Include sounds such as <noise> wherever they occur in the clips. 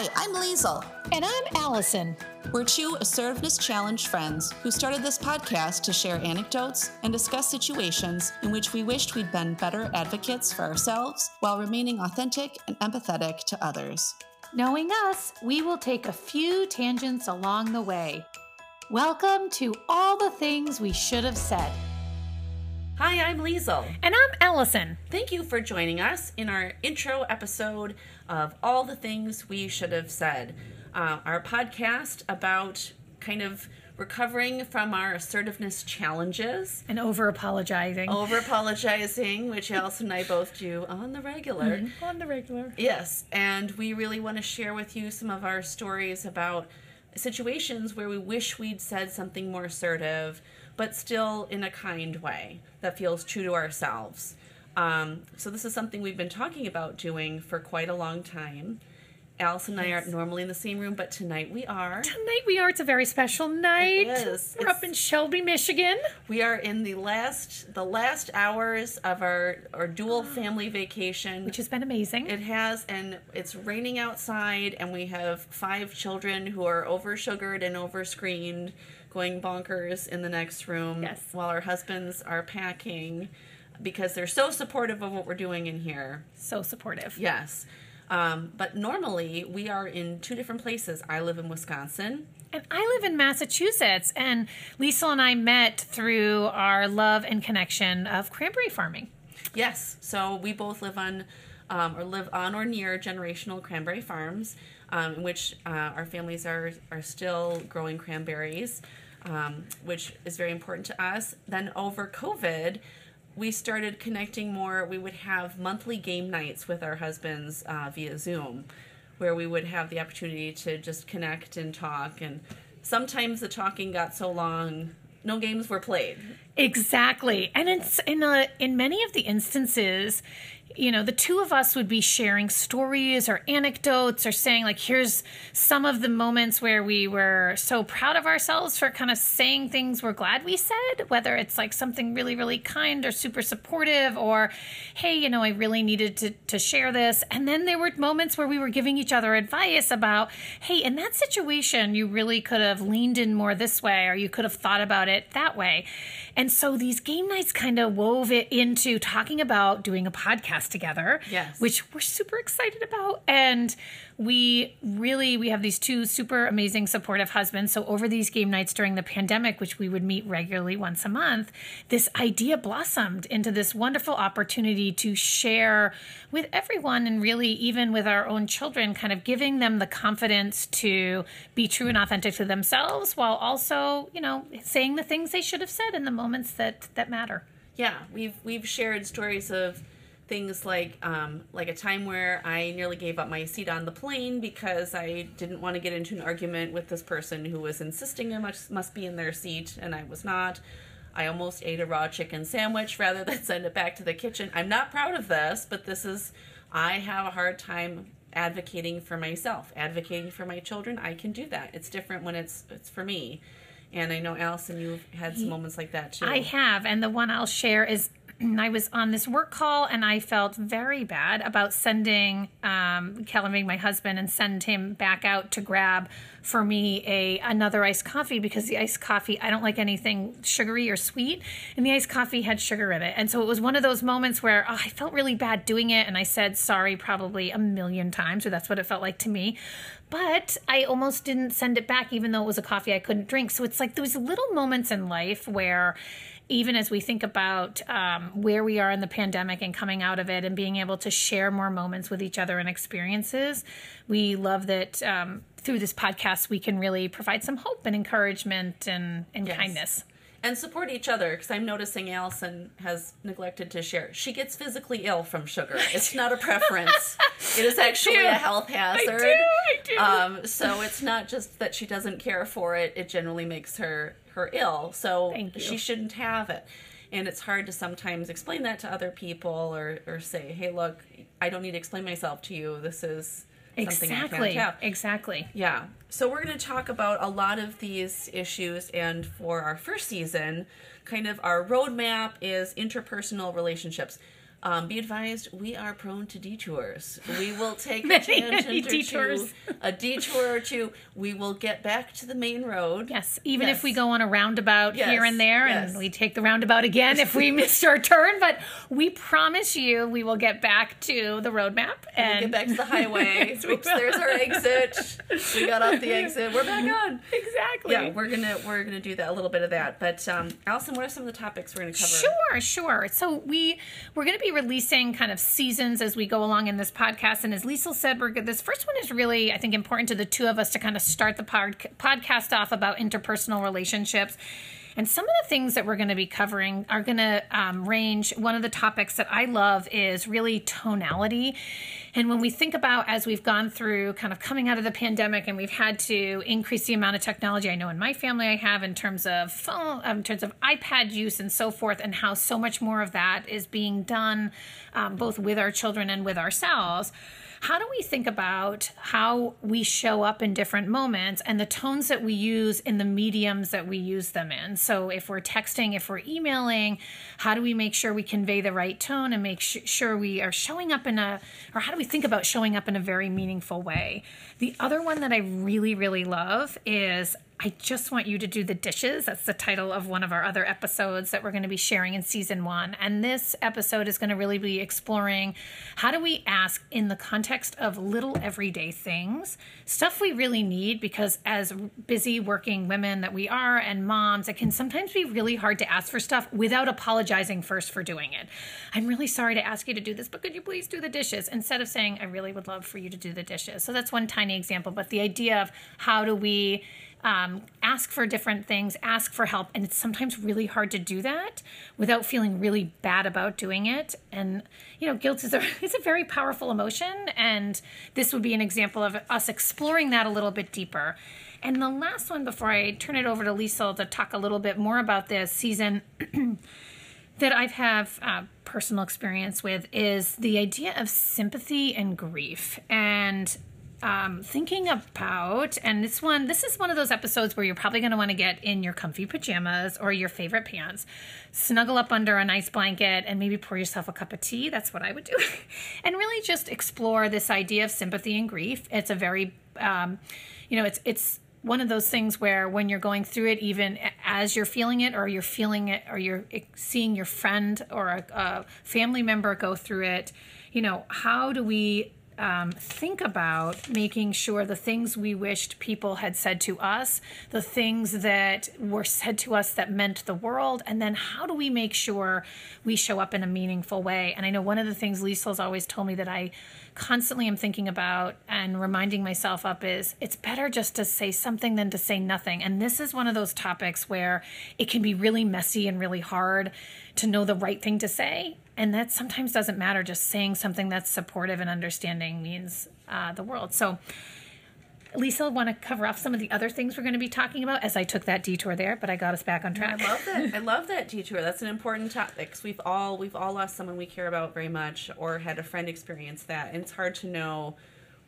Hi, I'm Liesel. And I'm Allison. We're two assertiveness challenged friends who started this podcast to share anecdotes and discuss situations in which we wished we'd been better advocates for ourselves while remaining authentic and empathetic to others. Knowing us, we will take a few tangents along the way. Welcome to All the Things We Should Have Said. Hi, I'm Liesel. And I'm Allison. Thank you for joining us in our intro episode of All the Things We Should Have Said, uh, our podcast about kind of recovering from our assertiveness challenges. And over apologizing. Over apologizing, which Allison and I both do on the regular. Mm-hmm. On the regular. Yes, and we really want to share with you some of our stories about situations where we wish we'd said something more assertive, but still in a kind way that feels true to ourselves. Um, so, this is something we've been talking about doing for quite a long time. Alice and yes. I aren't normally in the same room, but tonight we are. Tonight we are. It's a very special night. It is. We're it's, up in Shelby, Michigan. We are in the last the last hours of our our dual <gasps> family vacation, which has been amazing. It has, and it's raining outside, and we have five children who are over sugared and over screened, going bonkers in the next room. Yes. While our husbands are packing, because they're so supportive of what we're doing in here. So supportive. Yes. Um, but normally we are in two different places. I live in Wisconsin. And I live in Massachusetts. And Liesel and I met through our love and connection of cranberry farming. Yes. So we both live on um, or live on or near generational cranberry farms, um, in which uh, our families are, are still growing cranberries, um, which is very important to us. Then over COVID, we started connecting more. We would have monthly game nights with our husbands uh, via Zoom, where we would have the opportunity to just connect and talk. And sometimes the talking got so long, no games were played. Exactly, and it's in a, in many of the instances, you know, the two of us would be sharing stories or anecdotes or saying, like, here's some of the moments where we were so proud of ourselves for kind of saying things we're glad we said, whether it's like something really, really kind or super supportive or, hey, you know, I really needed to, to share this. And then there were moments where we were giving each other advice about, hey, in that situation, you really could have leaned in more this way or you could have thought about it that way. And so these game nights kind of wove it into talking about doing a podcast together. Yes. Which we're super excited about. And we really we have these two super amazing supportive husbands. So over these game nights during the pandemic, which we would meet regularly once a month, this idea blossomed into this wonderful opportunity to share with everyone and really even with our own children, kind of giving them the confidence to be true and authentic to themselves while also, you know, saying the things they should have said in the moments that that matter. Yeah, we've we've shared stories of things like um, like a time where I nearly gave up my seat on the plane because I didn't want to get into an argument with this person who was insisting I must, must be in their seat and I was not. I almost ate a raw chicken sandwich rather than <laughs> send it back to the kitchen. I'm not proud of this, but this is I have a hard time advocating for myself, advocating for my children. I can do that. It's different when it's it's for me. And I know Allison, you've had some moments like that too. I have, and the one I'll share is I was on this work call and I felt very bad about sending um, Kelvin, my husband, and send him back out to grab for me a another iced coffee because the iced coffee I don't like anything sugary or sweet, and the iced coffee had sugar in it, and so it was one of those moments where oh, I felt really bad doing it, and I said sorry probably a million times, or that's what it felt like to me. But I almost didn't send it back, even though it was a coffee I couldn't drink. So it's like those little moments in life where even as we think about um, where we are in the pandemic and coming out of it and being able to share more moments with each other and experiences, we love that um, through this podcast we can really provide some hope and encouragement and, and yes. kindness and support each other because I'm noticing Allison has neglected to share. She gets physically ill from sugar. It's not a preference. <laughs> it is actually a health hazard. I do, I do. Um, so it's not just that she doesn't care for it. It generally makes her her ill. So she shouldn't have it. And it's hard to sometimes explain that to other people or, or say, hey, look, I don't need to explain myself to you. This is exactly exactly yeah so we're going to talk about a lot of these issues and for our first season kind of our roadmap is interpersonal relationships Um, be advised, we are prone to detours. We will take <laughs> a tangent or detours. two, a detour or two. We will get back to the main road. Yes, even Yes. if we go on a roundabout Yes, here and there, yes. and we take the roundabout <laughs> again if we missed our turn, but we promise you we will get back to the roadmap We'll and get back to the highway. <laughs> Oops, there's our exit. We got off the exit. We're back on. exactly. Yeah, we're gonna we're gonna do that a little bit of that. But um, Allison, what are some of the topics we're gonna cover? Sure, sure. So we we're going to be releasing kind of seasons as we go along in this podcast, and as Liesel said, we're good. This first one is really, I think, important to the two of us to kind of start the pod, podcast off about interpersonal relationships. And some of the things that we're going to be covering are going to um, range. One of the topics that I love is really tonality. And when we think about as we've gone through kind of coming out of the pandemic and we've had to increase the amount of technology, I know in my family I have in terms of phone, um, in terms of iPad use and so forth, and how so much more of that is being done um, both with our children and with ourselves. How do we think about how we show up in different moments and the tones that we use in the mediums that we use them in? So, if we're texting, if we're emailing, how do we make sure we convey the right tone and make sh- sure we are showing up in a, or how do we think about showing up in a very meaningful way? The other one that I really, really love is I just want you to do the dishes. That's the title of one of our other episodes that we're going to be sharing in season one. And this episode is going to really be exploring how do we ask in the context of little everyday things, stuff we really need, because as busy working women that we are and moms, it can sometimes be really hard to ask for stuff without apologizing first for doing it. I'm really sorry to ask you to do this, but could you please do the dishes? Instead of saying, I really would love for you to do the dishes. So that's one tiny example, but the idea of how do we um, ask for different things, ask for help. And it's sometimes really hard to do that without feeling really bad about doing it. And, you know, guilt is a, <laughs> it's a very powerful emotion. And this would be an example of us exploring that a little bit deeper. And the last one, before I turn it over to Liesel to talk a little bit more about this season, <clears throat> that I've have uh, personal experience with is the idea of sympathy and grief and um, thinking about and this one this is one of those episodes where you're probably going to want to get in your comfy pajamas or your favorite pants. Snuggle up under a nice blanket and maybe pour yourself a cup of tea that's what i would do. <laughs> And really just explore this idea of sympathy and grief. It's a very um, you know it's it's one of those things where when you're going through it even as you're feeling it or you're feeling it or you're seeing your friend or a, a family member go through it you know how do we um, think about making sure the things we wished people had said to us, the things that were said to us that meant the world, and then how do we make sure we show up in a meaningful way? And I know one of the things Liesel's always told me that I constantly am thinking about and reminding myself up is it's better just to say something than to say nothing. And this is one of those topics where it can be really messy and really hard to know the right thing to say. And that sometimes doesn't matter. Just saying something that's supportive and understanding means uh, the world. So, Liesel, want to cover off some of the other things we're going to be talking about as I took that detour there, but I got us back on track. I love that. I <laughs> love that detour. That's an important topic. 'cause we've all we've all lost someone we care about very much, or had a friend experience that, and it's hard to know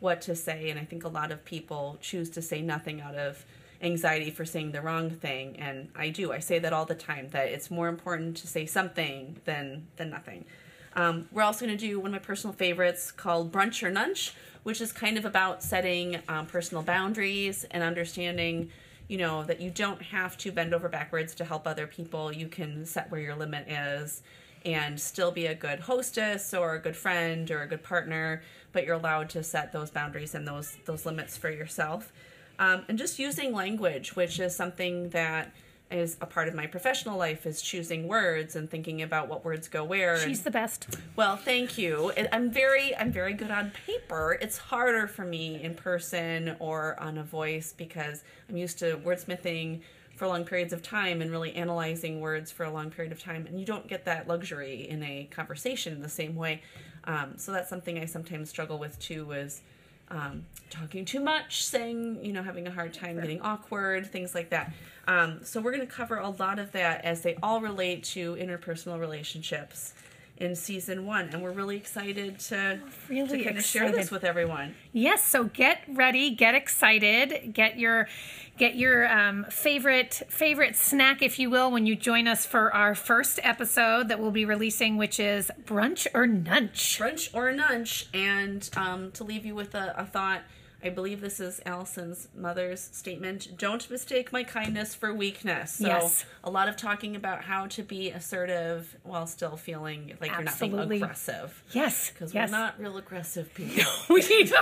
what to say. And I think a lot of people choose to say nothing out of anxiety for saying the wrong thing. And I do. I say that all the time. That it's more important to say something than than nothing. Um, we're also going to do one of my personal favorites called Brunch or Nunch, which is kind of about setting um, personal boundaries and understanding, you know, that you don't have to bend over backwards to help other people. You can set where your limit is and still be a good hostess or a good friend or a good partner, but you're allowed to set those boundaries and those those limits for yourself. Um, and just using language, which is something that is a part of my professional life is choosing words and thinking about what words go where and- She's the best. well, thank you. I'm very I'm very good on paper. It's harder for me in person or on a voice because I'm used to wordsmithing for long periods of time and really analyzing words for a long period of time, and you don't get that luxury in a conversation in the same way. Um, so that's something I sometimes struggle with too. Is um, talking too much, saying, you know, having a hard time getting awkward, things like that. Um, so we're going to cover a lot of that as they all relate to interpersonal relationships. In season one, and we're really excited to, Really to kind of share this with everyone. Yes, so get ready, get excited, get your get your um, favorite favorite snack, if you will, when you join us for our first episode that we'll be releasing, which is brunch or nunch. Brunch or nunch, and um, to leave you with a, a thought. I believe this is Allison's mother's statement. Don't mistake my kindness for weakness. So Yes. a lot of talking about how to be assertive while still feeling like you're not being aggressive. Yes, Because yes. we're not real aggressive people. <laughs> we need.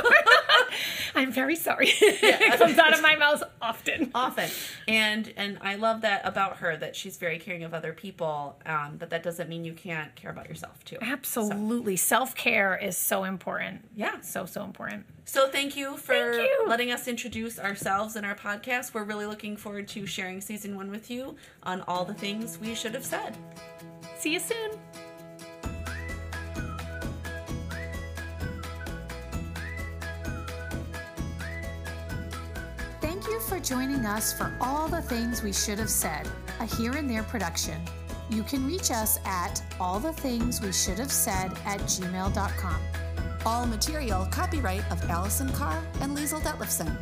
I'm very sorry. <laughs> it comes out of my mouth often. often and and i love that about her that she's very caring of other people um, but that doesn't mean you can't care about yourself too Absolutely, self care is so important. Yeah. so so important. so thank you for letting us introduce ourselves in our podcast we're really looking forward to sharing season one with you on all the things we should have said See you soon. Thank you for joining us for All the Things We Should Have Said, a here and there production. You can reach us at all the things we should have said at gmail.com. All material copyright of Allison Carr and Liesl Detlefson.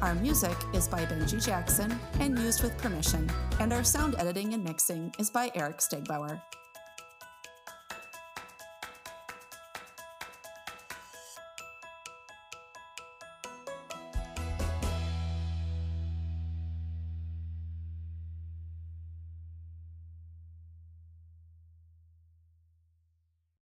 Our music is by Benji Jackson and used with permission, and our sound editing and mixing is by Eric Stegbauer.